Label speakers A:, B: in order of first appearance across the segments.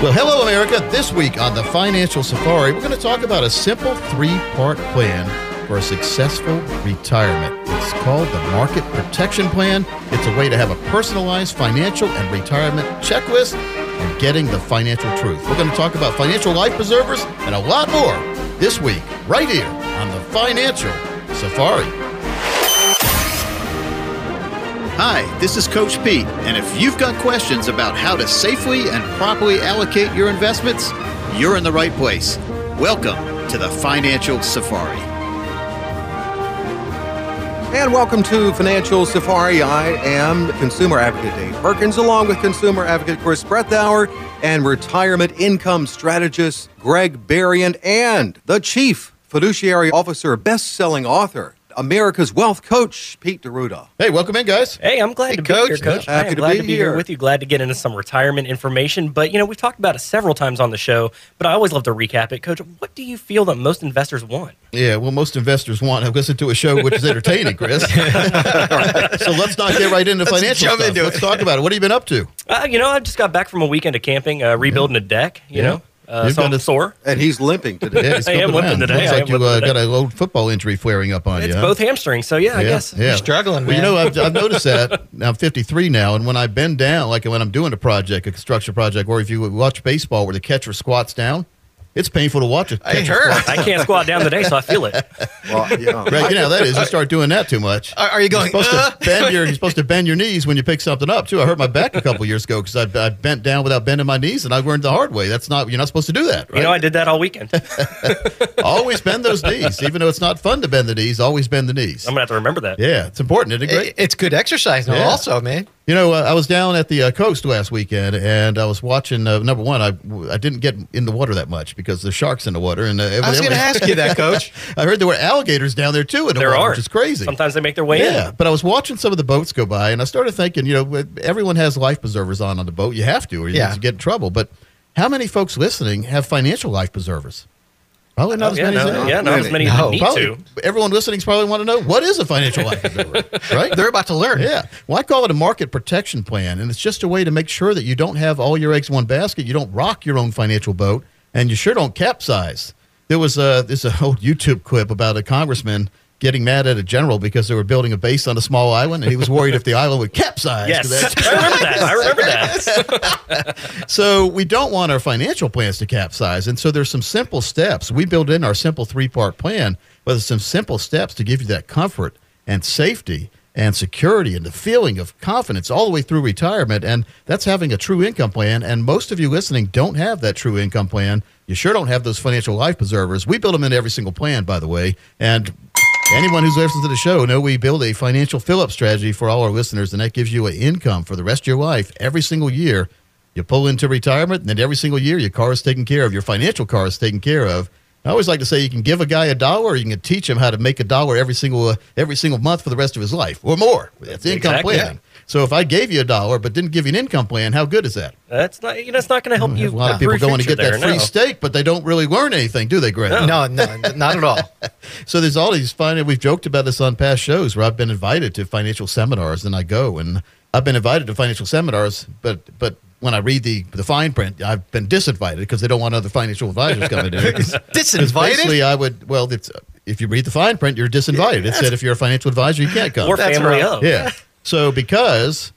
A: Well, hello, America. This week on the Financial Safari, we're going to talk about a simple three part plan for a successful retirement. It's called the Market Protection Plan. It's a way to have a personalized financial and retirement checklist and getting the financial truth. We're going to talk about financial life preservers and a lot more this week, right here on the Financial Safari. Hi, this is Coach Pete, and if you've got questions about how to safely and properly allocate your investments, you're in the right place. Welcome to the Financial Safari.
B: And welcome to Financial Safari. I am consumer advocate Dave Perkins, along with consumer advocate Chris Brethauer and retirement income strategist Greg Berrien, and the chief fiduciary officer, best-selling author, America's Wealth Coach, Pete D'Arruda.
A: Hey, welcome in, guys.
C: Hey, I'm glad
B: Hey,
C: to
B: Coach.
C: be here, Coach.
B: Yeah,
C: I
B: happy
C: am
B: to
C: glad
B: be
C: to be here
B: here.
C: with you. Glad to get into some retirement information. But, you know, we've talked about it several times on the show, but I always love to recap it. Coach, what do you feel that most investors want?
A: Yeah, well, most investors want to listen to a show which is entertaining, Chris. so let's not get right into financial
D: jump
A: stuff.
D: into
A: let's talk about it. What have you been up to?
C: Uh, you know, I just got back from a weekend of camping, uh, rebuilding a deck, you
A: Yeah.
C: know. Uh,
A: You've
C: so
A: done
C: I'm
A: a-
C: sore.
B: And he's limping today.
A: Yeah, it's
C: I am
A: jumping
C: limping today.
A: Looks
C: I
A: like you uh, got
C: today.
A: a old football injury flaring up on
C: It's
A: you. huh?
C: both hamstrings. So, yeah, I
A: Yeah,
C: guess.
A: yeah.
D: struggling,
A: Well, you know, I've, I've noticed that. Now, I'm 53 now, and when I bend down, like when I'm doing a project, a construction project, or if you watch baseball where the catcher squats down, it's painful to watch
D: it.
A: catcher
D: heard.
C: I can't squat down today, so I feel it.
B: Well, you know,
A: Right, you know how that is. You start doing that too much.
D: Are, are you going?
A: You're supposed
D: "Uh?"
A: to bend your. You're supposed to bend your knees when you pick something up too. I hurt my back a couple years ago because I, I bent down without bending my knees, and I learned the hard way. That's not. You're not supposed to do that. Right?
C: You know, I did that all weekend.
A: Always bend those knees, even though it's not fun to bend the knees. Always bend the knees.
C: I'm going to have to remember that.
A: Yeah, it's important. Isn't it great?
D: It- it's good exercise
A: Yeah.
D: also, man.
A: You know, uh, I was down at the uh, coast last weekend, and I was watching. Uh, number one, I I didn't get in the water that much because the sharks in the water, and uh,
D: I was going to ask you that, Coach.
A: I heard there were alligators down there too in the
C: There
A: water,
C: are.
A: which is crazy.
C: Sometimes they make their way
A: Yeah,
C: in.
A: but I was watching some of the boats go by, and I started thinking, you know, everyone has life preservers on on the boat. You have to, or you
D: Yeah.
A: get in trouble. But how many folks listening have financial life preservers? Probably not
C: Oh,
A: as
C: yeah,
A: many as
C: no, yeah, not as many as
D: No.
C: need
A: Probably,
C: to.
A: everyone listening's probably want to know what is a financial life preserver, right?
D: They're about to learn.
A: Yeah. Well, I call it a market protection plan, and it's just a way to make sure that you don't have all your eggs in one basket. You don't rock your own financial boat, and you sure don't capsize. There was a this a old YouTube clip about a congressman getting mad at a general because they were building a base on a small island, and he was worried if the island would capsize.
C: Yes, I remember that. I remember that.
A: so we don't want our financial plans to capsize, and so there's some simple steps. We build in our simple three-part plan, but there's some simple steps to give you that comfort and safety and security and the feeling of confidence all the way through retirement. And that's having a true income plan. And most of you listening don't have that true income plan. You sure don't have those financial life preservers. We build them into every single plan, by the way. And Anyone who's listened to the show know we build a financial fill-up strategy for all our listeners, and that gives you an income for the rest of your life every single year. You pull into retirement, and then every single year your car is taken care of, your financial car is taken care of. I always like to say you can give a guy a dollar, or you can teach him how to make a dollar every single uh, every single month for the rest of his life, or more. That's income
C: Exactly.
A: planning. So if I gave you a dollar but didn't give you an income plan, how good is that?
C: That's not. You know, it's not going to help
A: hmm,
C: you.
A: a lot of people
C: improve
A: going to
C: future
A: get that free
C: no.
A: steak, but they don't really learn anything, do they, Greg?
D: No, no, not at all.
A: So there's all these fine. We've joked about this on past shows where I've been invited to financial seminars, and I go, and I've been invited to financial seminars, but but when I read the the fine print, I've been disinvited because they don't want other financial advisors coming in. 'Cause- 'cause
D: Disinvited?
A: Basically, I would. Well, it's if you read the fine print, you're disinvited. It said if you're a financial advisor, you can't come.
C: Or family
D: right.
C: of.
A: Yeah. So because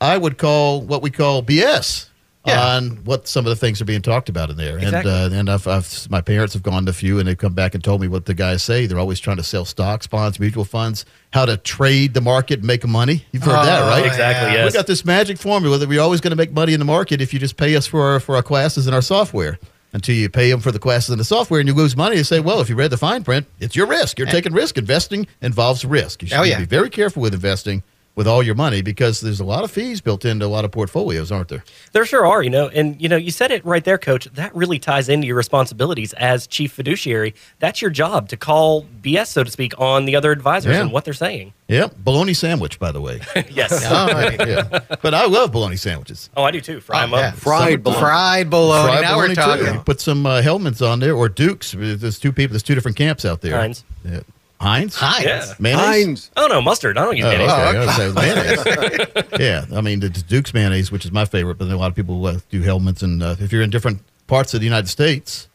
A: I would call what we call BS
D: Yeah.
A: on what some of the things are being talked about in there,
C: Exactly.
A: and uh, and I've, I've my parents have gone to a few, and they've come back and told me what the guys say. They're always trying to sell stocks, bonds, mutual funds, how to trade the market and make money. You've heard that,
D: Oh,
A: right?
C: Exactly,
D: yeah.
C: yes.
A: We got this magic formula that we're always going to make money in the market if you just pay us for our, for our classes and our software. Until you pay them for the classes and the software and you lose money, you say, well, if you read the fine print, it's your risk. You're taking risk. Investing involves risk. You should
D: Oh, yeah.
A: be very careful with investing. With all your money because there's a lot of fees built into a lot of portfolios, aren't there?
C: There sure are, you know, and you know, you said it right there, Coach. That really ties into your responsibilities as chief fiduciary. That's your job to call BS, so to speak, on the other advisors
A: Yeah.
C: and what they're saying.
A: Yep, bologna sandwich, by the way.
C: yes.
D: All right.
A: yeah, but I love bologna sandwiches.
C: Oh, I do too. Fry
D: Oh,
C: them up.
D: yeah.
B: Fried bologna.
D: Fried bologna.
A: Fried
D: now we're
A: bologna, too.
D: talking.
A: Put some uh, Hellmann's on there or Dukes. There's two people. There's two different camps out there.
C: Heinz.
A: Yeah. Heinz.
D: Heinz.
C: Yeah.
A: Mayonnaise.
B: Heinz.
C: Oh no, mustard. I don't use
A: Oh,
C: mayonnaise.
A: okay. I was saying mayonnaise. yeah, I mean the Duke's mayonnaise, which is my favorite, but then a lot of people uh, do Hellmann's, and uh, if you're in different parts of the United States,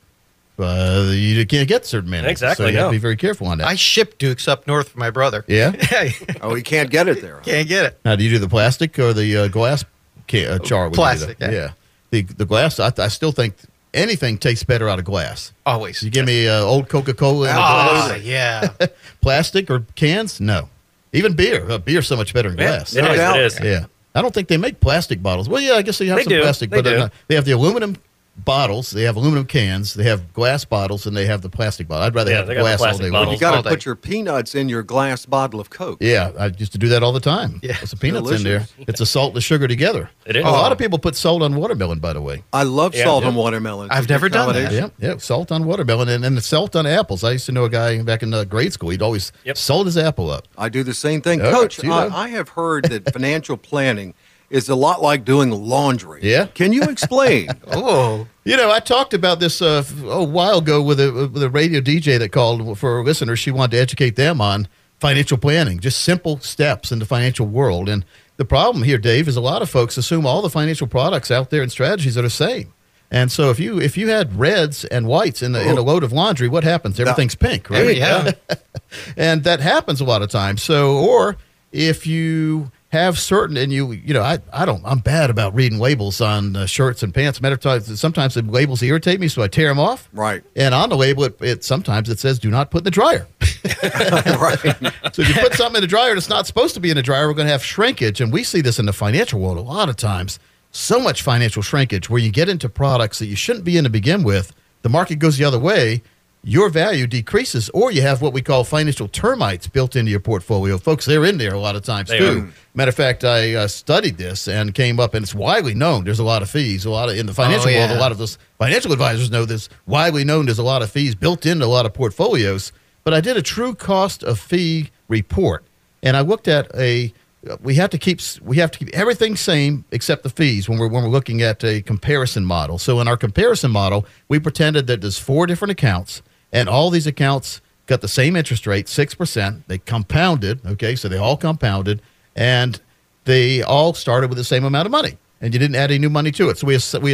A: uh, you can't get certain mayonnaise.
C: Exactly,
A: So you have to be very careful on that.
D: I ship Dukes up north for my brother.
A: yeah.
B: Oh, you can't get it there.
D: Can't get it.
A: Now, do you do the plastic or the uh, glass ca- uh, jar? when you
D: Plastic,
A: that?
D: yeah.
A: The the glass. I, I still think anything tastes better out of glass.
D: Always.
A: You give me uh, old Coca Cola in a glass.
D: Oh, yeah.
A: Plastic or cans? No. Even beer. Uh, beer's so much better in
C: Yeah,
A: glass.
C: it
B: no
C: is, it is.
A: Yeah. I don't think they make plastic bottles. Well, yeah, I guess they have
C: They
A: some
C: do.
A: plastic,
C: They
A: but
C: do.
A: not- they have the aluminum bottles, they have aluminum cans, they have glass bottles, and they have the plastic bottle. I'd rather
C: Yeah,
A: have the
C: got the
A: glass all
C: plastic
A: day
C: bottles.
B: You got to put your peanuts in your glass bottle of Coke.
A: Yeah, I used to do that all the time.
D: Yeah.
A: Put some peanuts in there. It's a salt and a sugar together.
C: It is.
A: A lot of people put salt on watermelon, by the way.
B: I love
C: Yeah.
B: salt
C: Yeah.
B: on watermelon.
D: I've never done that.
A: Yeah, yeah, salt on watermelon and, and salt on apples. I used to know a guy back in uh, grade school. He'd always
C: Yep.
A: salt his apple up.
B: I do the same thing.
A: Yeah,
B: Coach. I, I have heard that financial planning is a lot like doing laundry.
A: Yeah.
B: Can you explain?
D: Oh.
A: You know, I talked about this uh, a while ago with a with a radio DJ that called for listeners. She wanted to educate them on financial planning, just simple steps in the financial world. And the problem here, Dave, is a lot of folks assume all the financial products out there and strategies are the same. And so if you if you had reds and whites in, the, in a load of laundry, what happens? Everything's pink, right?
D: Yeah.
A: and that happens a lot of times. So, or if you have certain, and you, you know, I, I don't, I'm bad about reading labels on uh, shirts and pants. Matter of fact, sometimes the labels irritate me, so I tear them off.
B: Right.
A: And on the label, it, it sometimes it says, "Do not put in the dryer."
B: right.
A: So if you put something in the dryer that's not supposed to be in the dryer, we're going to have shrinkage, and we see this in the financial world a lot of times. So much financial shrinkage where you get into products that you shouldn't be in to begin with. The market goes the other way. Your value decreases, or you have what we call financial termites built into your portfolio. Folks, they're in there a lot of times
C: They
A: too.
C: are.
A: Matter of fact, I uh, studied this and came up, and it's widely known. There's a lot of fees, a lot of in the financial
D: Oh,
A: world. A lot of those financial advisors know this. Widely known, there's a lot of fees built into a lot of portfolios. But I did a true cost of fee report, and I looked at a. We have to keep we have to keep everything same except the fees when we're when we're looking at a comparison model. So in our comparison model, we pretended that there's four different accounts, and all these accounts got the same interest rate, six percent. They compounded, okay, so they all compounded, and they all started with the same amount of money, and you didn't add any new money to it. So we we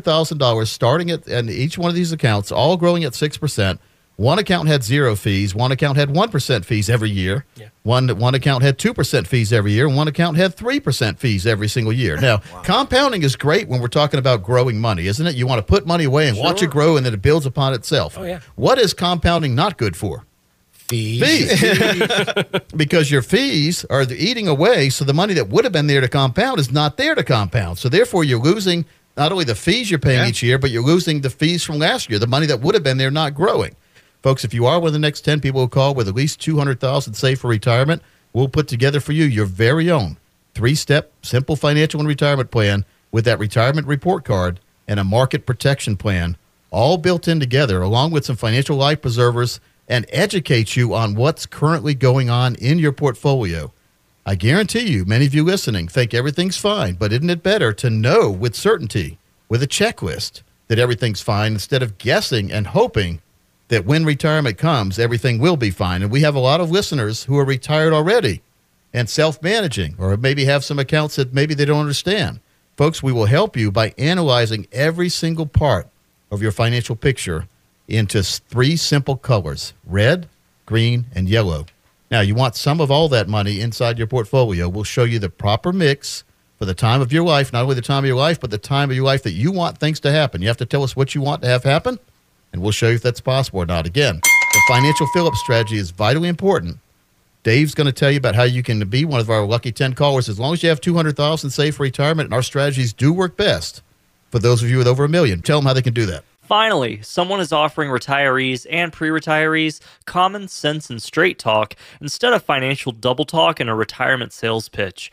A: thousand dollars starting at and each one of these accounts, all growing at six percent. One account had zero fees. One account had one percent fees every year.
C: Yeah.
A: One one account had two percent fees every year. and One account had three percent fees every single year. Now, compounding is great when we're talking about growing money, isn't it? You want to put money away and watch it grow, and then it builds upon itself.
C: Oh, yeah.
A: What is compounding not good for?
D: Fees.
A: fees because your fees are the eating away so the money that would have been there to compound is not there to compound so therefore you're losing not only the fees you're paying
D: Yeah.
A: each year but you're losing the fees from last year the money that would have been there not growing folks if you are one of the next 10 people who call with at least 200000 saved for retirement we'll put together for you your very own three-step simple financial and retirement plan with that retirement report card and a market protection plan all built in together along with some financial life preservers and educate you on what's currently going on in your portfolio. I guarantee you, many of you listening think everything's fine, but isn't it better to know with certainty, with a checklist, that everything's fine instead of guessing and hoping that when retirement comes, everything will be fine? And we have a lot of listeners who are retired already and self managing, or maybe have some accounts that maybe they don't understand. Folks, we will help you by analyzing every single part of your financial picture into three simple colors red, green, and yellow. Now, you want some of all that money inside your portfolio. We'll show you the proper mix for the time of your life, not only the time of your life, but the time of your life that you want things to happen. You have to tell us what you want to have happen, and we'll show you if that's possible or not. Again, the financial fill up strategy is vitally important. Dave's going to tell you about how you can be one of our lucky 10 callers as long as you have 200,000 saved for retirement and our strategies do work best for those of you with over a million. Tell them how they can do that.
E: Finally, someone is offering retirees and pre retirees common sense and straight talk instead of financial double talk and a retirement sales pitch.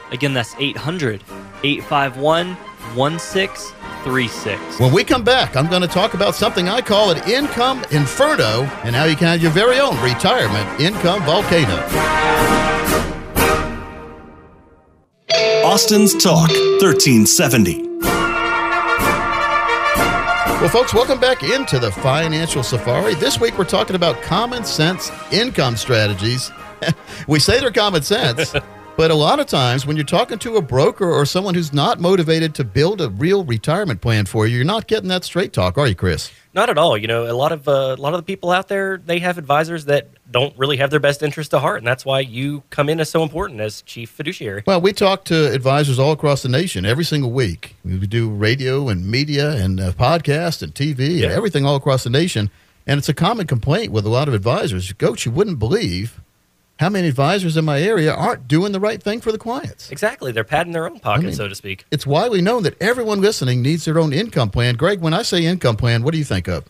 E: Again, that's 800 851 1636.
A: When we come back, I'm going to talk about something I call an income inferno and how you can have your very own retirement income volcano.
F: Austin's Talk 1370.
A: Well, folks, welcome back into the Financial Safari. This week we're talking about common sense income strategies. we say they're common sense, but a lot of times when you're talking to a broker or someone who's not motivated to build a real retirement plan for you, you're not getting that straight talk, are you, Chris?
C: Not at all. You know, a lot of uh, a lot of the people out there they have advisors that don't really have their best interest at heart, and that's why you come in as so important as chief fiduciary.
A: Well, we talk to advisors all across the nation every single week. We do radio and media and uh, podcast and TV
C: Yeah.
A: and everything all across the nation. And it's a common complaint with a lot of advisors. Coach, you wouldn't believe how many advisors in my area aren't doing the right thing for the clients.
C: Exactly, they're padding their own pocket,
A: I mean-
C: so to speak.
A: It's widely known that everyone listening needs their own income plan. Greg, when I say income plan, what do you think of?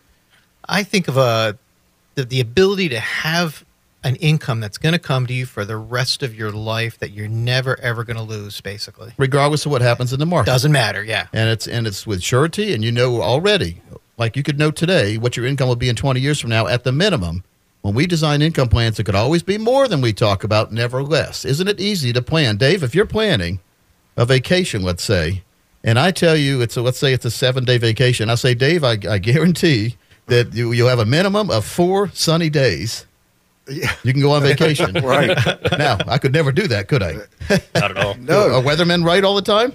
D: I think of a the, the ability to have an income that's going to come to you for the rest of your life that you're never ever going to lose. Basically,
A: Regardless of what happens in the market.
D: doesn't matter. Yeah,
A: and it's and it's with surety and you know already like you could know today what your income will be in 20 years from now at the minimum when we design income plans it could always be more than we talk about never less isn't it easy to plan dave if you're planning a vacation let's say and i tell you it's a, let's say it's a seven day vacation i say dave i, I guarantee that you, you'll have a minimum of four sunny days
B: Yeah.
A: you can go on vacation
B: Right.
A: now i could never do that could i
C: Not at all.
B: No.
A: are weathermen right all the time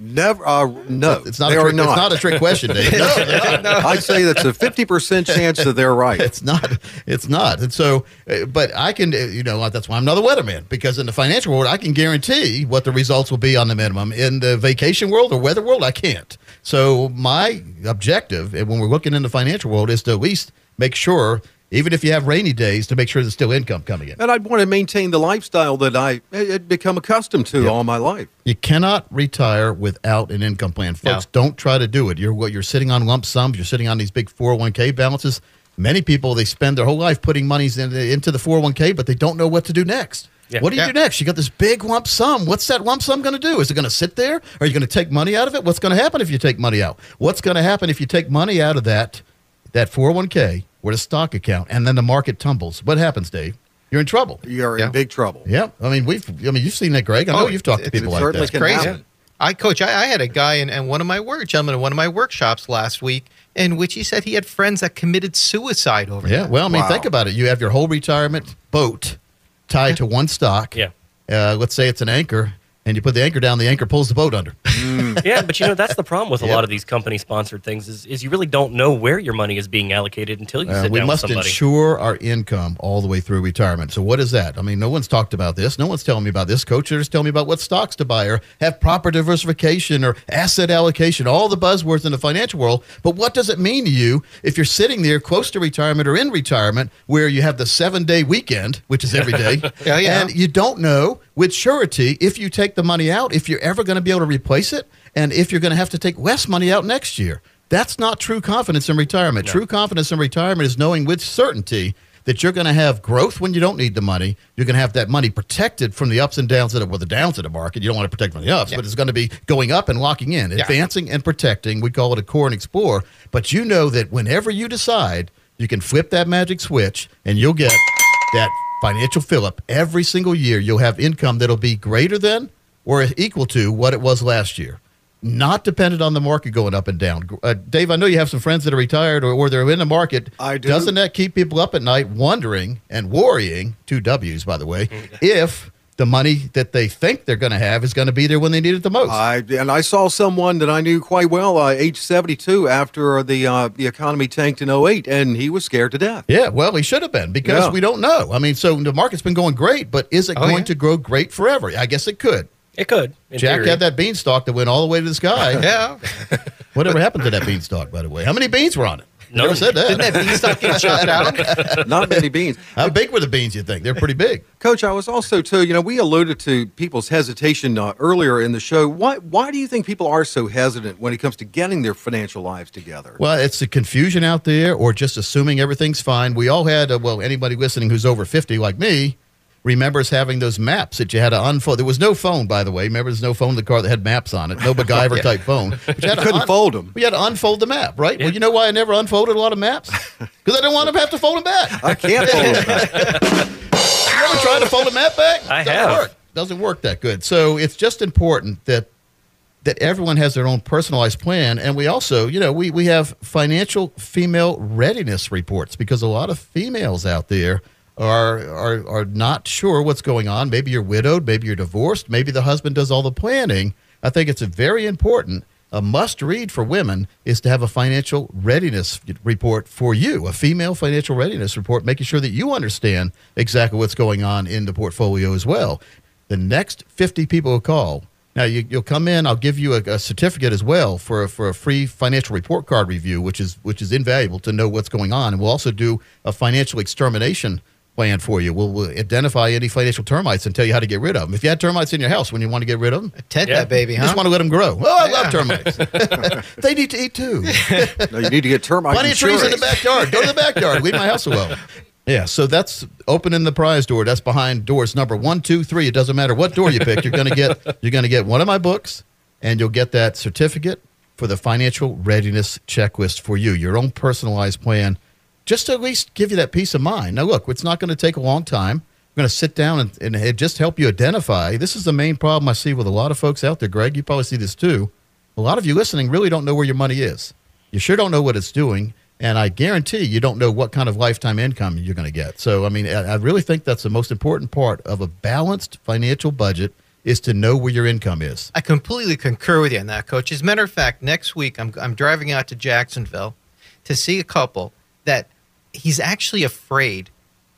B: Never. Uh, no,
A: it's not
B: they
A: a
B: are
A: trick,
B: not.
A: it's not a trick question dave no, they're not.
B: I'd say that's a fifty percent chance that they're right.
A: It's not. It's not. And so, uh, but I can, uh, you know, that's why I'm not a weatherman because in the financial world, I can guarantee what the results will be on the minimum. In the vacation world or weather world, I can't. So my objective, when we're looking in the financial world, is to at least make sure, even if you have rainy days, to make sure there's still income coming in.
B: and I'd want to maintain the lifestyle that I had become accustomed to all my life.
A: You cannot retire without an income plan, folks. Don't try to do it. You're what you're sitting on lump sums. You're sitting on these big 401k balances. Many people they spend their whole life putting monies in, into the 401k, but they don't know what to do next.
C: Yeah.
A: What do you
D: Yeah.
A: do next? You got this big lump sum. What's that lump sum going to do? Is it going to sit there? Are you going to take money out of it? What's going to happen if you take money out? What's going to happen if you take money out of that that 401k or a stock account and then the market tumbles? What happens, Dave? You're in trouble.
B: You're
D: Yeah.
B: in big trouble.
A: Yeah, I mean we've. I mean you've seen that, Greg. I know
D: Oh,
A: you've talked to people like
B: certainly
A: that.
B: can
D: crazy. I coach. I, I had a guy in, in one of my work, gentleman, in one of my workshops last week, in which he said he had friends that committed suicide over
A: Yeah,
D: that.
A: well, I mean,
B: Wow.
A: think about it. You have your whole retirement boat tied to one stock.
C: Yeah.
A: Uh, let's say it's an anchor, and you put the anchor down, the anchor pulls the boat under.
C: yeah, but you know that's the problem with a
A: Yep.
C: lot of these company sponsored things is, is you really don't know where your money is being allocated until you
A: Uh,
C: sit
A: we
C: down
A: must
C: with somebody.
A: ensure our income all the way through retirement. So, what is that? I mean, no one's talked about this. No one's telling me about this. Coach, they're just telling me about what stocks to buy or have proper diversification or asset allocation, all the buzzwords in the financial world. But what does it mean to you if you're sitting there close to retirement or in retirement where you have the seven day weekend, which is every day,
D: Yeah, yeah.
A: and you don't know with surety if you take the money out, if you're ever going to be able to replace it, and if you're going to have to take less money out next year. That's not true confidence in retirement. True confidence in retirement is knowing with certainty that you're going to have growth when you don't need the money. You're going to have that money protected from the ups and downs of the, well, the downs of the market. You don't want to protect from the ups, but it's going to be going up and locking in,
D: Yeah.
A: advancing and protecting. We call it a core and explore. But you know that whenever you decide, you can flip that magic switch and you'll get that financial fill up every single year. You'll have income that'll be greater than or equal to what it was last year. not dependent on the market going up and down. Uh, Dave, I know you have some friends that are retired or, or they're in the market.
B: I do.
A: Doesn't that keep people up at night wondering and worrying, two W's, by the way,
B: Mm-hmm.
A: if the money that they think they're going to have is going to be there when they need it the most?
B: I and I saw someone that I knew quite well, uh, age seventy two, after the uh, the economy tanked in 08, and he was scared to death.
A: yeah, well, he should have been because
B: Yeah.
A: we don't know. I mean, so the market's been going great, but is it
D: Oh,
A: going
D: yeah.
A: to grow great forever? I guess it could.
C: It could.
A: Jack
C: theory.
A: had that beanstalk that went all the way to the sky.
D: Yeah.
A: Whatever happened to that beanstalk, by the way? How many beans were on it?
C: No.
A: Never said that.
D: Didn't that beanstalk get shot down?
B: Not many beans.
A: How big were the beans? You think they're pretty big?
B: Coach, I was also too. You know, we alluded to people's hesitation uh, earlier in the show. Why why do you think people are so hesitant when it comes to getting their financial lives together?
A: Well, it's the confusion out there, or just assuming everything's fine. We all had, uh, well, anybody listening who's over fifty, like me, remembers having those maps that you had to unfold. There was no phone, by the way. Remember, there's no phone in the car that had maps on it. No MacGyver type phone. But you, had to
B: couldn't fold 'em.
A: We had to unfold the map, right? Well, you know why I never unfolded a lot of maps? Because I didn't want to have to fold them back.
B: I can't fold them back.
A: You ever tried to fold a map back?
C: I
A: Doesn't
C: have.
A: Work. Doesn't work that good. So it's just important that that everyone has their own personalized plan, and we also, you know, we we have financial female readiness reports because a lot of females out there are are are not sure what's going on. Maybe you're widowed, maybe you're divorced, maybe the husband does all the planning. I think it's a very important. A must read for women is to have a financial readiness report for you, a female financial readiness report, making sure that you understand exactly what's going on in the portfolio as well. The next 50 people who call, now you, you'll come in. I'll give you a, a certificate as well for a, for a free financial report card review, which is which is invaluable to know what's going on. And we'll also do a financial extermination plan for you. We'll, we'll identify any financial termites and tell you how to get rid of them. If you had termites in your house, when you want to get rid of them,
D: Tent
C: Yeah.
D: that baby,
A: you
D: huh?
A: just want to let them grow. Oh, I love termites. they need to eat too.
B: No, you need to get termites.
A: Plenty of trees in the backyard. Go to the backyard. Leave my house alone. Yeah, so that's opening the prize door. That's behind doors number one, two, three. It doesn't matter what door you pick. You're gonna get you're gonna get one of my books, and you'll get that certificate for the financial readiness checklist for you, your own personalized plan, just to at least give you that peace of mind. Now, look, it's not going to take a long time. We're going to sit down and, and just help you identify. This is the main problem I see with a lot of folks out there. Greg, you probably see this too. A lot of you listening really don't know where your money is. You sure don't know what it's doing. And I guarantee you don't know what kind of lifetime income you're going to get. So, I mean, I I really think that's the most important part of a balanced financial budget is to know where your income is.
D: I completely concur with you on that, Coach. As a matter of fact, next week I'm I'm driving out to Jacksonville to see a couple that he's actually afraid.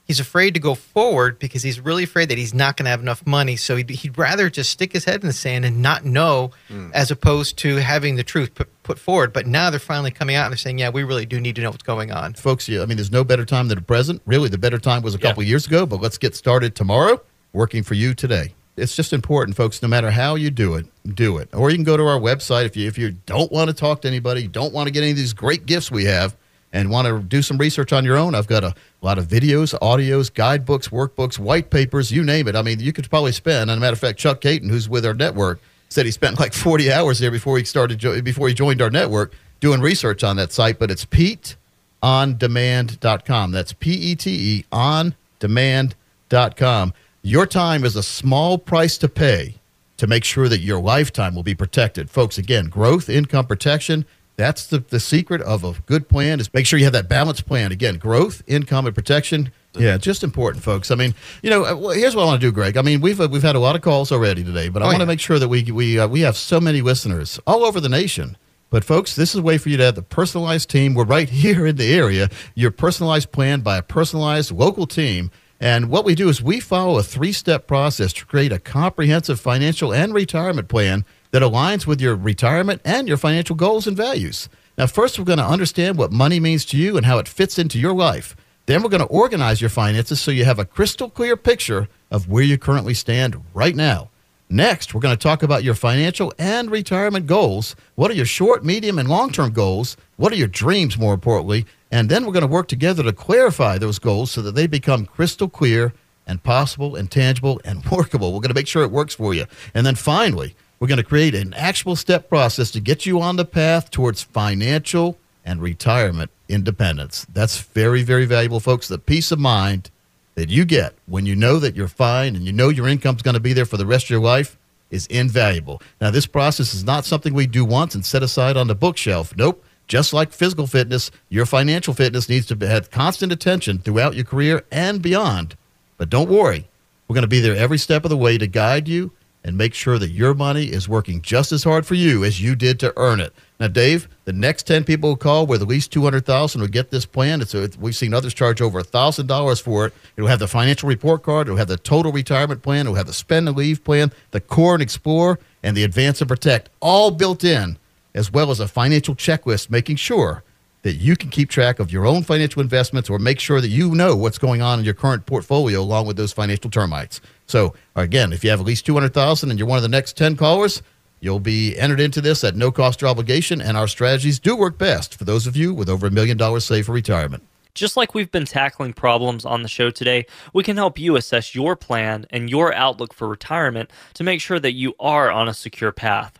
D: He's afraid to go forward because he's really afraid that he's not going to have enough money. So he'd, he'd rather just stick his head in the sand and not know, hmm. as opposed to having the truth put, put forward. But now they're finally coming out and they're saying, "Yeah, we really do need to know what's going on."
A: folks, you, I mean, there's no better time than the present. Really, the better time was a
C: Yeah.
A: couple of years ago, but let's get started tomorrow, working for you today. It's just important, folks, no matter how you do it, do it. Or you can go to our website if you if you don't want to talk to anybody, you don't want to get any of these great gifts we have, and want to do some research on your own. I've got a lot of videos, audios, guidebooks, workbooks, white papers, you name it. I mean, you could probably spend, and a matter of fact, Chuck Caton, who's with our network, said he spent like 40 hours there before he started before he joined our network doing research on that site, but it's Pete ondemand.com. That's P E T E on demand.com. Your time is a small price to pay to make sure that your lifetime will be protected. Folks, again, growth, income protection. That's the, the secret of a good plan is make sure you have that balanced plan. Again, growth, income, and protection. Yeah, just important, folks. I mean, you know, uh, here's what I want to do, Greg. I mean, we've uh, we've had a lot of calls already today, but I
D: Oh,
A: want to make sure that we we uh, we have so many listeners all over the nation. But folks, this is a way for you to have the personalized team. We're right here in the area. Your personalized plan by a personalized local team. And what we do is we follow a three-step process to create a comprehensive financial and retirement plan that aligns with your retirement and your financial goals and values. Now, first, we're going to understand what money means to you and how it fits into your life. Then, we're going to organize your finances so you have a crystal clear picture of where you currently stand right now. Next, we're going to talk about your financial and retirement goals. What are your short, medium, and long term goals? What are your dreams, more importantly? And then we're going to work together to clarify those goals so that they become crystal clear and possible and tangible and workable. We're going to make sure it works for you. And then finally, we're going to create an actual step process to get you on the path towards financial and retirement independence. That's very, very valuable, folks. The peace of mind that you get when you know that you're fine and you know your income's going to be there for the rest of your life, is invaluable. Now, this process is not something we do once and set aside on the bookshelf. Nope. Just like physical fitness, your financial fitness needs to have constant attention throughout your career and beyond. But don't worry, we're going to be there every step of the way to guide you and make sure that your money is working just as hard for you as you did to earn it. Now, Dave, the next 10 people who call with at least 200000 will get this plan. It's a, we've seen others charge over $1,000 for it. It'll have the financial report card, it'll have the total retirement plan, it'll have the spend and leave plan, the core and explore, and the advance and protect, all built in, as well as a financial checklist, making sure that you can keep track of your own financial investments or make sure that you know what's going on in your current portfolio along with those financial termites. So again, if you have at least 200,000 and you're one of the next 10 callers, you'll be entered into this at no cost or obligation and our strategies do work best for those of you with over a million dollars saved for retirement.
E: Just like we've been tackling problems on the show today, we can help you assess your plan and your outlook for retirement to make sure that you are on a secure path.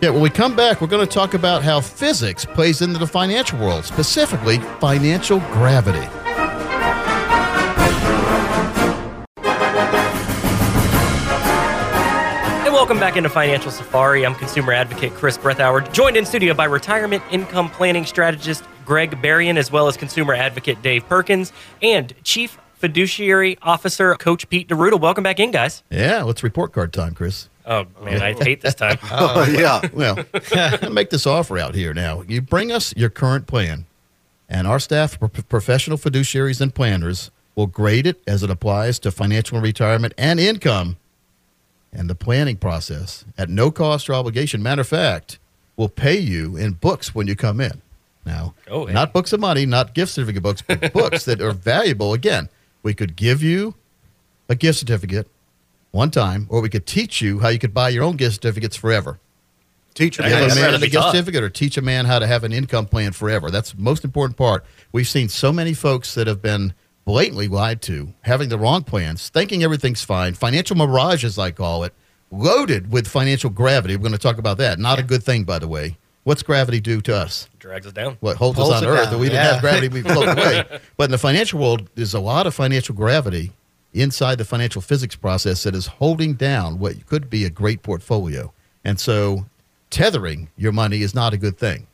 A: Yeah, when we come back, we're going to talk about how physics plays into the financial world, specifically financial gravity.
C: And welcome back into Financial Safari. I'm consumer advocate Chris Brethauer, joined in studio by retirement income planning strategist Greg Berrien, as well as consumer advocate Dave Perkins, and Chief Fiduciary Officer Coach Pete D'Arruda. Welcome back in, guys.
A: Yeah, let's report card time, Chris.
C: Oh man, I hate this time.
B: Oh, yeah.
A: Well, make this offer out here now. You bring us your current plan, and our staff, pro- professional fiduciaries and planners, will grade it as it applies to financial retirement and income and the planning process at no cost or obligation. Matter of fact, we'll pay you in books when you come in. Now,
C: Oh, yeah.
A: not books of money, not gift certificate books, but books that are valuable. Again, we could give you a gift certificate one time, or we could teach you how you could buy your own gift certificates forever.
B: Teacher.
C: Yeah,
A: Give a
C: that's
A: man a gift
C: taught.
A: certificate or teach a man how to have an income plan forever. That's the most important part. We've seen so many folks that have been blatantly lied to, having the wrong plans, thinking everything's fine. Financial mirage, as I call it, loaded with financial gravity. We're going to talk about that. Not a good thing, by the way. What's gravity do to us?
C: Drags us down.
A: What holds,
D: Holds
A: us on Earth?
D: down,
A: If we didn't
D: yeah.
A: have gravity, we'd float away. But in the financial world, there's a lot of financial gravity inside the financial physics process that is holding down what could be a great portfolio. And so, tethering your money is not a good thing.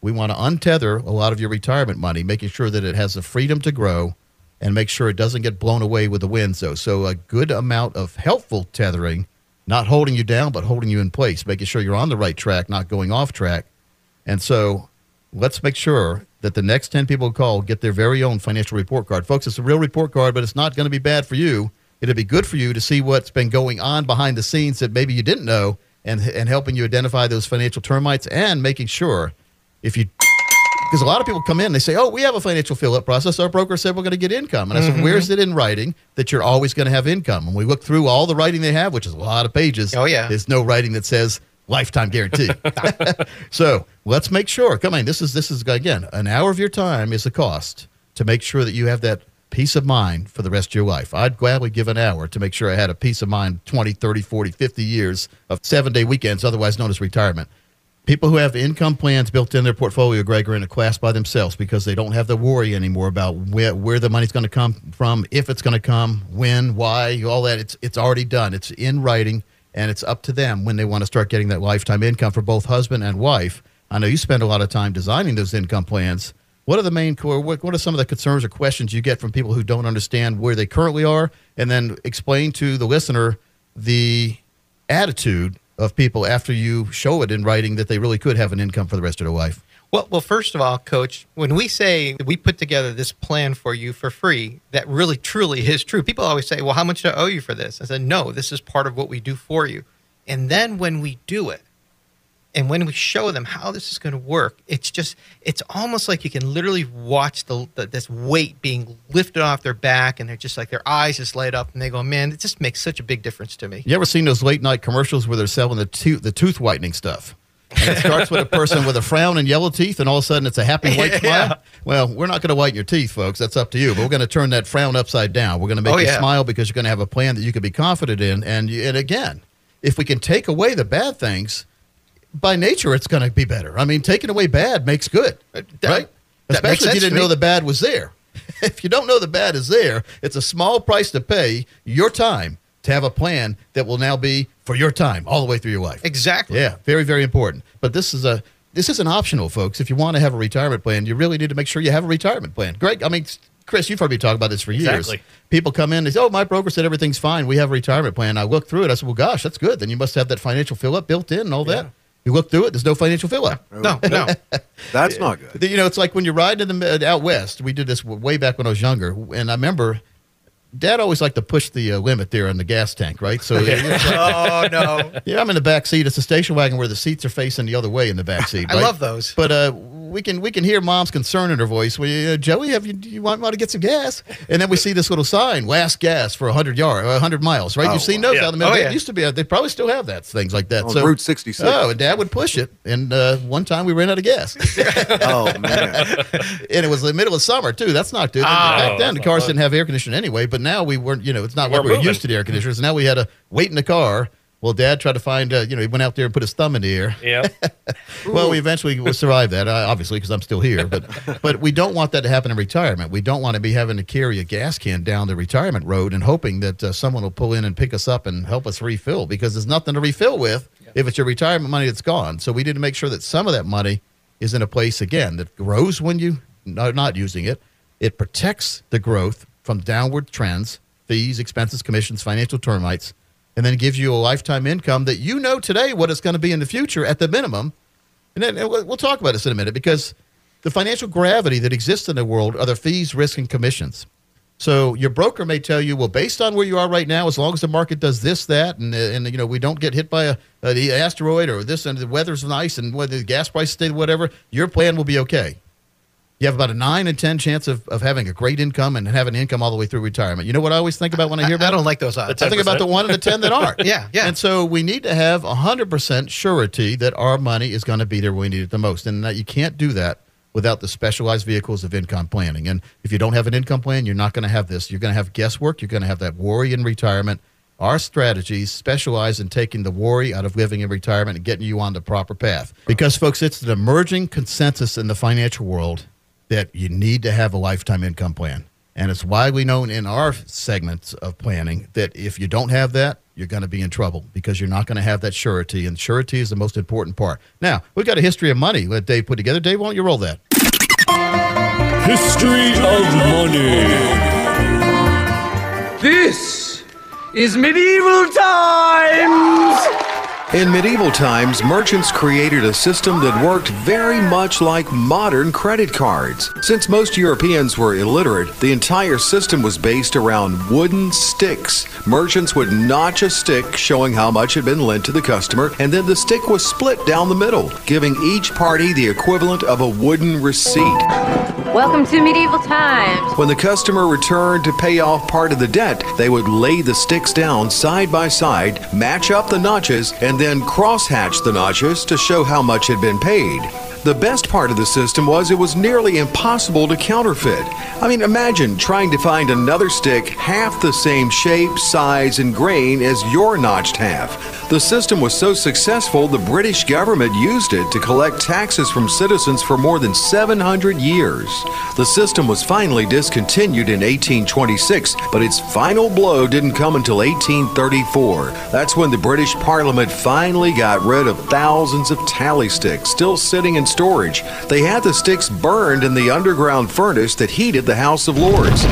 A: We want to untether a lot of your retirement money, making sure that it has the freedom to grow and make sure it doesn't get blown away with the wind. So, so a good amount of helpful tethering, not holding you down, but holding you in place, making sure you're on the right track, not going off track. And so let's make sure that the next 10 people who call get their very own financial report card. Folks, it's a real report card, but it's not going to be bad for you. It'll be good for you to see what's been going on behind the scenes that maybe you didn't know and, and helping you identify those financial termites and making sure if you because a lot of people come in they say oh we have a financial fill up process our broker said we're going to get income and i said mm-hmm. where's it in writing that you're always going to have income and we look through all the writing they have which is a lot of pages
D: Oh, yeah.
A: there's no writing that says lifetime guarantee. So let's make sure. Come on this is this is again an hour of your time is the cost to make sure that you have that peace of mind for the rest of your life. I'd gladly give an hour to make sure i had a peace of mind 20 30 40 50 years of seven day weekends otherwise known as retirement. People who have income plans built in their portfolio, Greg, are in a class by themselves because they don't have the worry anymore about where, where the money's going to come from, if it's going to come, when, why, all that. It's it's already done. It's in writing, and it's up to them when they want to start getting that lifetime income for both husband and wife. I know you spend a lot of time designing those income plans. What are the main core? What, what are some of the concerns or questions you get from people who don't understand where they currently are, and then explain to the listener the attitude of people after you show it in writing that they really could have an income for the rest of their life.
D: Well, well, first of all, Coach, when we say we put together this plan for you for free, that really truly is true. People always say, "Well, how much do I owe you for this?" I said, "No, this is part of what we do for you." And then when we do it, and when we show them how this is going to work, it's just it's almost like you can literally watch the, the this weight being lifted off their back, and they're just like their eyes just light up, and they go, "Man, it just makes such a big difference to me."
A: You ever seen those late night commercials where they're selling the the tooth whitening stuff? And it starts with a person with a frown and yellow teeth, and all of a sudden it's a happy white smile. Well, we're not going to whiten your teeth, folks. That's up to you. But we're going to turn that frown upside down. We're going to make
D: Oh,
A: you
D: yeah.
A: smile because you're going to have a plan that you can be confident in. And you, and again, if we can take away the bad things, by nature it's going to be better. I mean, taking away bad makes good,
D: that-
A: right?
D: that
A: Especially if you didn't know the bad was there. if you don't know the bad is there, it's a small price to pay your time to have a plan that will now be for your time all the way through your life.
D: Exactly.
A: Yeah, very very important. But this is a this isn't optional, folks. If you want to have a retirement plan, you really need to make sure you have a retirement plan. Greg, I mean, Chris, you've heard me talk about this for years.
C: Exactly.
A: People come in and say, "Oh, my broker said everything's fine. We have a retirement plan." I look through it. I said, "Well, gosh, that's good. Then you must have that financial fill up built in and all that." You look through it. There's no financial fill up.
D: No, no.
B: That's not good.
A: You know, it's like when you're riding in the uh, out west. We did this way back when I was younger, and I remember Dad always liked to push the uh, limit there on the gas tank, right? So
D: oh no.
A: yeah, I'm in the back seat. It's a station wagon where the seats are facing the other way in the back seat.
D: I
A: right?
D: love those.
A: But uh, we can we can hear mom's concern in her voice. Well, uh, Joey, have you do you want, want to get some gas? And then we see this little sign: last gas for 100 yard, 100 miles. Right?
B: Oh,
A: You've seen those
C: Yeah.
A: out in the middle.
D: Oh, yeah.
A: used to be. uh, They probably still have that things like that.
B: On
A: so
B: Route 66.
A: Oh, and Dad would push it, and uh, one time we ran out of gas,
B: Oh man.
A: and it was the middle of summer too. That's not good.
D: Oh,
A: Back then, the cars
C: not
A: didn't have air conditioning anyway. But now we weren't. You know, it's not like
C: We're
A: we were used to the air conditioners. Now we had to wait in the car. Well, Dad tried to find. Uh, you know, he went out there and put his thumb in the air.
C: Yeah.
A: Well, we eventually will survive that, uh, obviously, because I'm still here. But but we don't want that to happen in retirement. We don't want to be having to carry a gas can down the retirement road and hoping that uh, someone will pull in and pick us up and help us refill because there's nothing to refill with if it's your retirement money that's gone. So we need to make sure that some of that money is in a place again that grows when you are not using it. It protects the growth from downward trends, fees, expenses, commissions, financial termites, and then gives you a lifetime income that you know today what it's going to be in the future at the minimum. And then and we'll talk about this in a minute because the financial gravity that exists in the world are the fees, risk, and commissions. So your broker may tell you, well, based on where you are right now, as long as the market does this, that, and uh, and you know we don't get hit by a, a the asteroid or this, and the weather's nice, and whether the gas prices stay whatever, your plan will be okay. You have about a nine and ten chance of, of having a great income and having income all the way through retirement. You know what I always think about when I hear
D: I,
A: about
D: I don't like those odds.
A: I think about the one in the ten that aren't.
D: Yeah, yeah.
A: And so we need to have hundred percent surety that our money is going to be there when we need it the most, and that you can't do that without the specialized vehicles of income planning. And if you don't have an income plan, you're not going to have this. You're going to have guesswork. You're going to have that worry in retirement. Our strategies specialize in taking the worry out of living in retirement and getting you on the proper path. Because, folks, it's an emerging consensus in the financial world that you need to have a lifetime income plan. And it's widely known in our segments of planning that if you don't have that, you're going to be in trouble because you're not going to have that surety. And surety is the most important part. Now, we've got a history of money that Dave put together. Dave, why don't you roll that?
G: History of money.
H: This is medieval times!
B: In medieval times, merchants created a system that worked very much like modern credit cards. Since most Europeans were illiterate, the entire system was based around wooden sticks. Merchants would notch a stick showing how much had been lent to the customer, and then the stick was split down the middle, giving each party the equivalent of a wooden receipt.
I: Welcome to medieval times.
B: When the customer returned to pay off part of the debt, they would lay the sticks down side by side, match up the notches, and then cross-hatch the notches to show how much had been paid. The best part of the system was it was nearly impossible to counterfeit. I mean, imagine trying to find another stick half the same shape, size, and grain as your notched half. The system was so successful, the British government used it to collect taxes from citizens for more than 700 years. The system was finally discontinued in 1826, but its final blow didn't come until 1834. That's when the British Parliament finally got rid of thousands of tally sticks still sitting in storage. They had the sticks burned in the underground furnace that heated the House of Lords.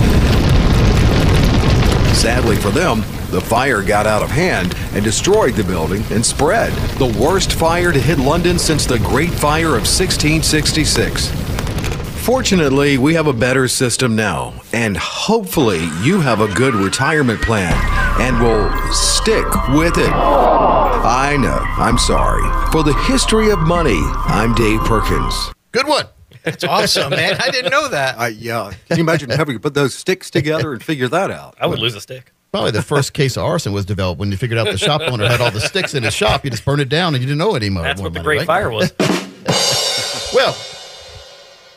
B: Sadly for them, the fire got out of hand and destroyed the building and spread. The worst fire to hit London since the Great Fire of 1666. Fortunately, we have a better system now, and hopefully, you have a good retirement plan and will stick with it. I know, I'm sorry. For the history of money, I'm Dave Perkins.
A: Good one.
D: That's awesome, man. I didn't know that.
B: Uh, yeah. Can you imagine having to put those sticks together and figure that out?
C: I would lose a stick.
A: Probably the first case of arson was developed when you figured out the shop owner had all the sticks in his shop. You just burned it down and you didn't know it anymore.
C: That's
A: more
C: what the Great
A: right?
C: Fire was.
A: Well,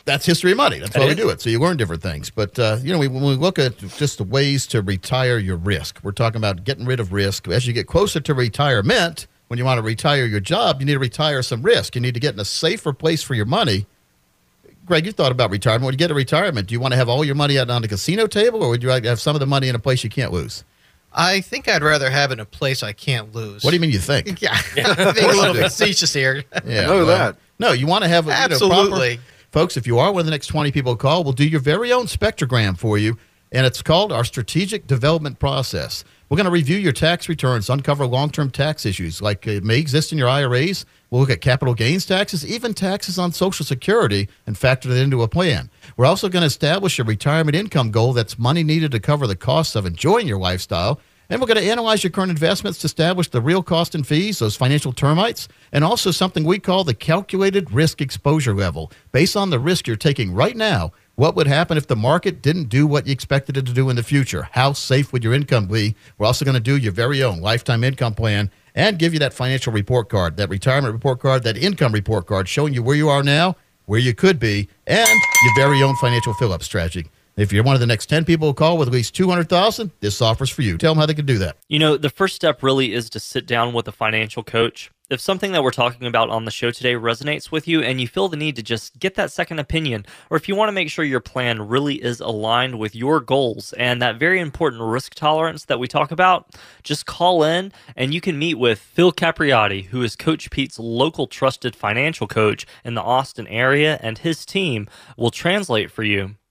A: that's history of money. That's why
C: That
A: we do it. So you learn different things. But, uh, you know, we, when we look at just the ways to retire your risk, we're talking about getting rid of risk. As you get closer to retirement, when you want to retire your job, you need to retire some risk. You need to get in a safer place for your money. Greg, you thought about retirement. When you get to retirement, do you want to have all your money out on the casino table or would you like to have some of the money in a place you can't lose?
D: I think I'd rather have it in a place I can't lose.
A: What do you mean you think?
D: Yeah, I'm being a little facetious here.
A: Yeah,
B: know that.
A: No, you want to have a, you know,
D: Absolutely.
A: proper- folks. If you are one of the next twenty people to call, we'll do your very own spectrogram for you, and it's called our strategic development process. We're going to review your tax returns, uncover long-term tax issues like uh, may exist in your IRAs. We'll look at capital gains taxes, even taxes on Social Security, and factor that into a plan. We're also going to establish a retirement income goal that's money needed to cover the costs of enjoying your lifestyle. And we're going to analyze your current investments to establish the real cost and fees, those financial termites, and also something we call the calculated risk exposure level. Based on the risk you're taking right now, what would happen if the market didn't do what you expected it to do in the future? How safe would your income be? We're also going to do your very own lifetime income plan and give you that financial report card, that retirement report card, that income report card showing you where you are now, where you could be, and your very own financial fill up strategy. If you're one of the next 10 people who call with at least 200,000, this offer's for you. Tell them how they can do that.
E: You know, the first step really is to sit down with a financial coach. If something that we're talking about on the show today resonates with you and you feel the need to just get that second opinion, or if you want to make sure your plan really is aligned with your goals and that very important risk tolerance that we talk about, just call in and you can meet with Phil Capriotti, who is Coach Pete's local trusted financial coach in the Austin area, and his team will translate for you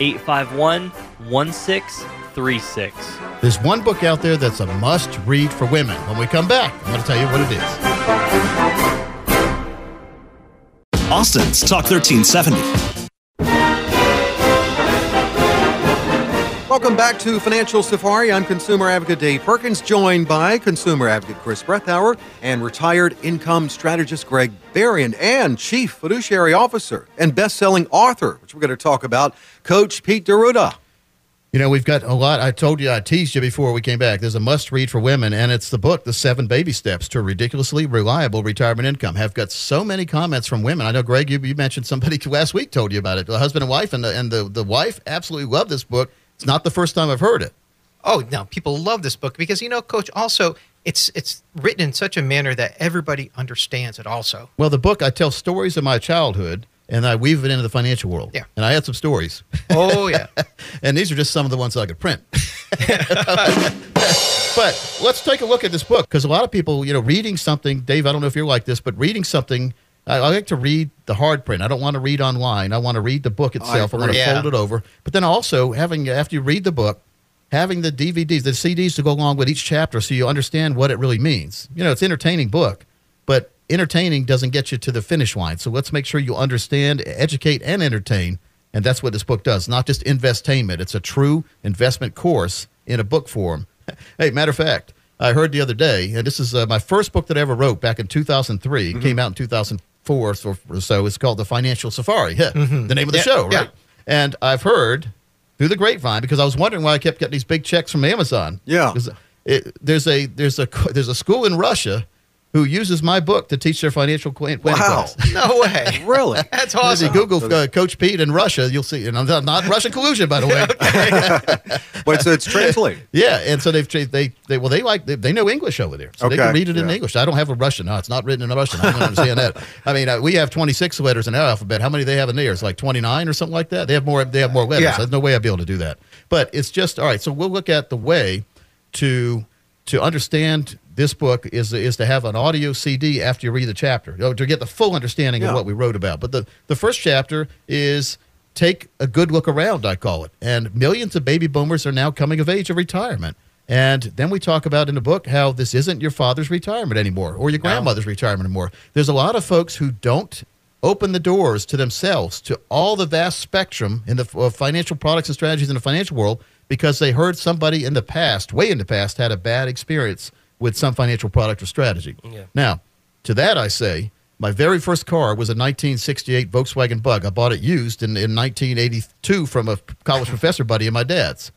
E: 851 1636.
A: There's one book out there that's a must read for women. When we come back, I'm going to tell you what it is.
F: Austin's Talk 1370.
B: Welcome back to Financial Safari. I'm consumer advocate Dave Perkins, joined by consumer advocate Chris Brethauer and retired income strategist Greg Berrien and chief fiduciary officer and best-selling author, which we're going to talk about, Coach Pete D'Arruda.
A: You know, we've got a lot. I told you, I teased you before we came back. There's a must read for women, and it's the book, The Seven Baby Steps to a Ridiculously Reliable Retirement Income. Have got so many comments from women. I know, Greg, you, you mentioned somebody last week told you about it, a husband and wife, and the, and the, the wife absolutely loved this book. It's not the first time I've heard it.
D: Oh no, people love this book because you know, Coach. Also, it's it's written in such a manner that everybody understands it. Also,
A: Well, the book, I tell stories of my childhood, and I weave it into the financial world.
D: Yeah.
A: And I had some stories.
D: oh yeah,
A: and these are just some of the ones I could print. but let's take a look at this book because a lot of people, you know, reading something, Dave, I don't know if you're like this, but reading something, I, I like to read the hard print. I don't want to read online. I want to read the book itself. I, want to fold it over. But then also having, after you read the book, having the DVDs, the CDs to go along with each chapter so you understand what it really means. You know, it's an entertaining book, but entertaining doesn't get you to the finish line. So let's make sure you understand, educate, and entertain. And that's what this book does, not just investainment. It's a true investment course in a book form. hey, matter of fact, I heard the other day, and this is uh, my first book that I ever wrote back in 2003. It came out in 2004 so- or so. It's called The Financial Safari, mm-hmm. the name of the
D: Yeah,
A: show,
D: yeah.
A: right? And I've heard through the grapevine because I was wondering why I kept getting these big checks from Amazon.
B: Yeah.
A: It, there's a there's a there's a school in Russia who uses my book to teach their financial plan- planning
B: Wow.
A: class.
D: No way.
B: Really?
D: That's
A: If you
D: awesome.
A: Google uh, Coach Pete in Russia, you'll see. And I'm not, not Russian collusion, by the way.
B: but so it's translated.
A: Yeah, and so they've cha- they they well they like they, they know English over there, so they can read it in. English. I don't have a Russian. No, it's not written in a Russian. I don't understand that. I mean, uh, we have 26 letters in our alphabet. How many they have in theirs? Like 29 or something like that. They have more. They have more letters.
D: Yeah.
A: There's no way I'd be able to do that. But it's just all right. So we'll look at the way to to understand this book is is to have an audio CD after you read the chapter to get the full understanding
B: Yeah.
A: of what we wrote about. But the the first chapter is take a good look around, I call it. And millions of baby boomers are now coming of age of retirement. And then we talk about in the book how this isn't your father's retirement anymore or your grandmother's retirement anymore. There's a lot of folks who don't open the doors to themselves to all the vast spectrum in the of financial products and strategies in the financial world because they heard somebody in the past, way in the past, had a bad experience with some financial product or strategy.
C: Yeah.
A: Now, to that I say, my very first car was a 1968 Volkswagen Bug. I bought it used in, in 1982 from a college professor buddy of my dad's.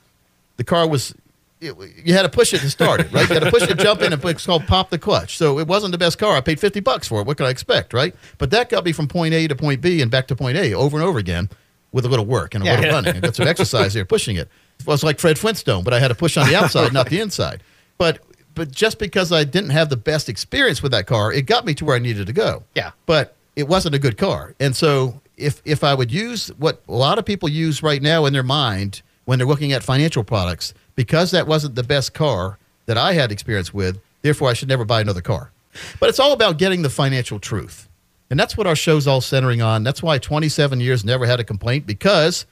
A: The car was, it, you had to push it to start it, right? You had to push it, jump in, and it's called pop the clutch. So it wasn't the best car. I paid 50 bucks for it. What could I expect, right? But that got me from point A to point B and back to point A over and over again with a little work and a
D: Yeah.
A: little running and got some exercise there pushing it. Was like Fred Flintstone, but I had to push on the outside, not the inside. But but just because I didn't have the best experience with that car, it got me to where I needed to go.
D: Yeah.
A: But it wasn't a good car. And so if if I would use what a lot of people use right now in their mind when they're looking at financial products, because that wasn't the best car that I had experience with, therefore I should never buy another car. But it's all about getting the financial truth. And that's what our show's all centering on. That's why 27 years never had a complaint because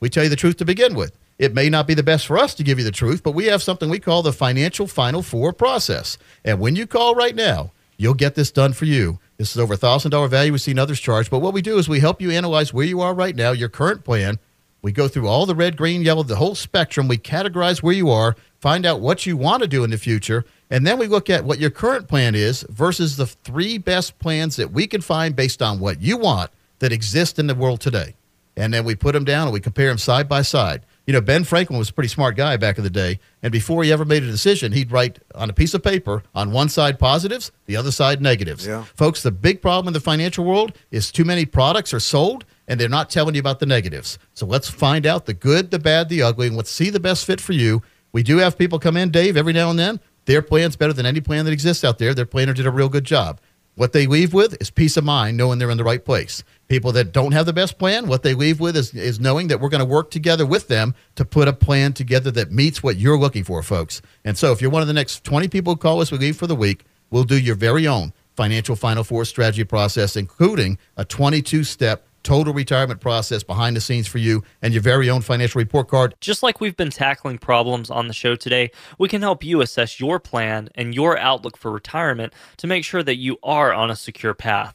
A: we tell you the truth to begin with. It may not be the best for us to give you the truth, but we have something we call the financial final four process. And when you call right now, you'll get this done for you. This is over a $1,000 value. We've seen others charge. But what we do is we help you analyze where you are right now, your current plan. We go through all the red, green, yellow, the whole spectrum. We categorize where you are, find out what you want to do in the future, and then we look at what your current plan is versus the three best plans that we can find based on what you want that exist in the world today. And then we put them down and we compare them side by side. You know, Ben Franklin was a pretty smart guy back in the day. And before he ever made a decision, he'd write on a piece of paper on one side positives, the other side negatives.
B: Yeah.
A: Folks, the big problem in the financial world is too many products are sold and they're not telling you about the negatives. So let's find out the good, the bad, the ugly, and let's see the best fit for you. We do have people come in, Dave, every now and then. Their plan's better than any plan that exists out there. Their planner did a real good job. What they leave with is peace of mind, knowing they're in the right place. People that don't have the best plan, what they leave with is, is knowing that we're going to work together with them to put a plan together that meets what you're looking for, folks. And so if you're one of the next 20 people who call us, we leave for the week, we'll do your very own financial Final Four strategy process, including a 22 step total retirement process behind the scenes for you and your very own financial report card.
E: Just like we've been tackling problems on the show today, we can help you assess your plan and your outlook for retirement to make sure that you are on a secure path.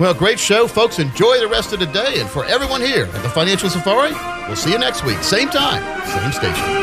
A: Well, great show, folks. Enjoy the rest of the day. And for everyone here at the Financial Safari, we'll see you next week. Same time, same station.